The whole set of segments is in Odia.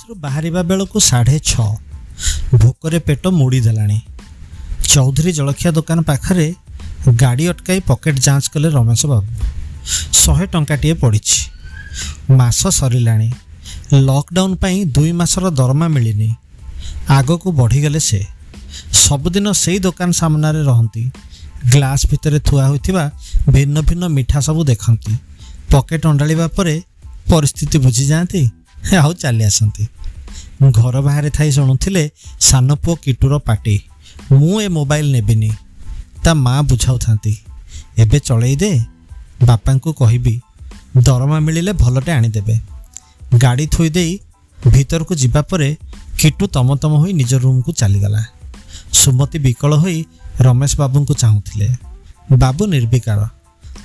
ଅଫିସରୁ ବାହାରିବା ବେଳକୁ ସାଢ଼େ ଛଅ। ଭୋକରେ ପେଟ ମୋଡ଼ି ଦେଲାଣି। ଚୌଧୁରୀ ଜଳଖିଆ ଦୋକାନ ପାଖରେ ଗାଡ଼ି ଅଟକାଇ ପକେଟ୍ ଯାଞ୍ଚ କଲେ ରମେଶ ବାବୁ। ଶହେ ଟଙ୍କାଟିଏ ପଡ଼ିଛି। ମାସ ସରିଲାଣି। ଲକଡାଉନ୍ ପାଇଁ ଦୁଇ ମାସର ଦରମା ମିଳିନି। ଆଗକୁ ବଢ଼ିଗଲେ ସେ। ସବୁଦିନ ସେଇ ଦୋକାନ ସାମ୍ନାରେ ରହନ୍ତି। ଗ୍ଲାସ୍ ଭିତରେ ଥୁଆ ହୋଇଥିବା ଭିନ୍ନ ଭିନ୍ନ ମିଠା ସବୁ ଦେଖନ୍ତି। ପକେଟ୍ ଅଣ୍ଡାଳିବା ପରେ ପରିସ୍ଥିତି ବୁଝିଯାଆନ୍ତି। ଆଉ ଚାଲି ଆସନ୍ତି। ଘର ବାହାରେ ଥାଇ ଶୁଣୁଥିଲେ ସାନ ପୁଅ କିଟୁର ପାଟି ମୁଁ ଏ ମୋବାଇଲ ନେବିନି ତା ମା ବୁଝାଉଥାନ୍ତି ଏବେ ଚଳେଇ ଦେ ବାପାଙ୍କୁ କହିବି ଦରମା ମିଳିଲେ ଭଲଟେ ଆଣିଦେବେ ଗାଡ଼ି ଥୋଇ ଦେଇ ଭିତରକୁ ଯିବା ପରେ କିଟୁ ତମତମ ହୋଇ ନିଜ ରୁମ୍କୁ ଚାଲିଗଲା। ସୁମତି ବିକଳ ହୋଇ ରମେଶ ବାବୁଙ୍କୁ ଚାହୁଁଥିଲେ। ବାବୁ ନିର୍ବିକାର।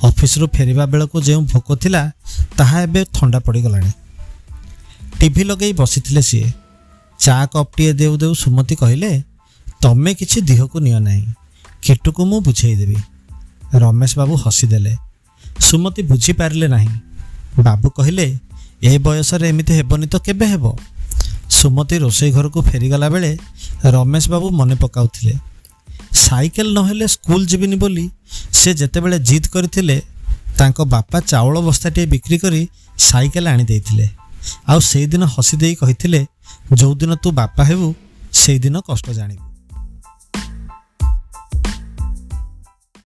ଅଫିସରୁ ଫେରିବା ବେଳକୁ ଯେଉଁ ଭୋକ ଥିଲା ତାହା ଏବେ ଥଣ୍ଡା ପଡ଼ିଗଲାଣି। ଟିଭି ଲଗେଇ ବସିଥିଲେ ସିଏ। ଚା କପ୍ଟିଏ ଦେଉ ଦେଉ ସୁମତି କହିଲେ ତମେ କିଛି ଦିହକୁ ନିଅ ନାହିଁ। କିଟୁକୁ ମୁଁ ବୁଝେଇଦେବି। ରମେଶ ବାବୁ ହସିଦେଲେ। ସୁମତି ବୁଝିପାରିଲେ ନାହିଁ। ବାବୁ କହିଲେ ଏ ବୟସରେ ଏମିତି ହେବନି ତ କେବେ ହେବ? ସୁମତି ରୋଷେଇ ଘରକୁ ଫେରିଗଲା ବେଳେ ରମେଶ ବାବୁ ମନେ ପକାଉଥିଲେ। ସାଇକେଲ ନହେଲେ ସ୍କୁଲ ଯିବିନି ବୋଲି ସେ ଯେତେବେଳେ ଜିଦ୍ କରିଥିଲେ ତାଙ୍କ ବାପା ଚାଉଳ ବସ୍ତାଟିଏ ବିକ୍ରି କରି ସାଇକେଲ ଆଣିଦେଇଥିଲେ ଆଉ ସେଇଦିନ ହସି ଦେଇ କହିଥିଲେ ଯେଉଁଦିନ ତୁ ବାପା ହେବୁ ସେଇଦିନ କଷ୍ଟ ଜାଣିବୁ।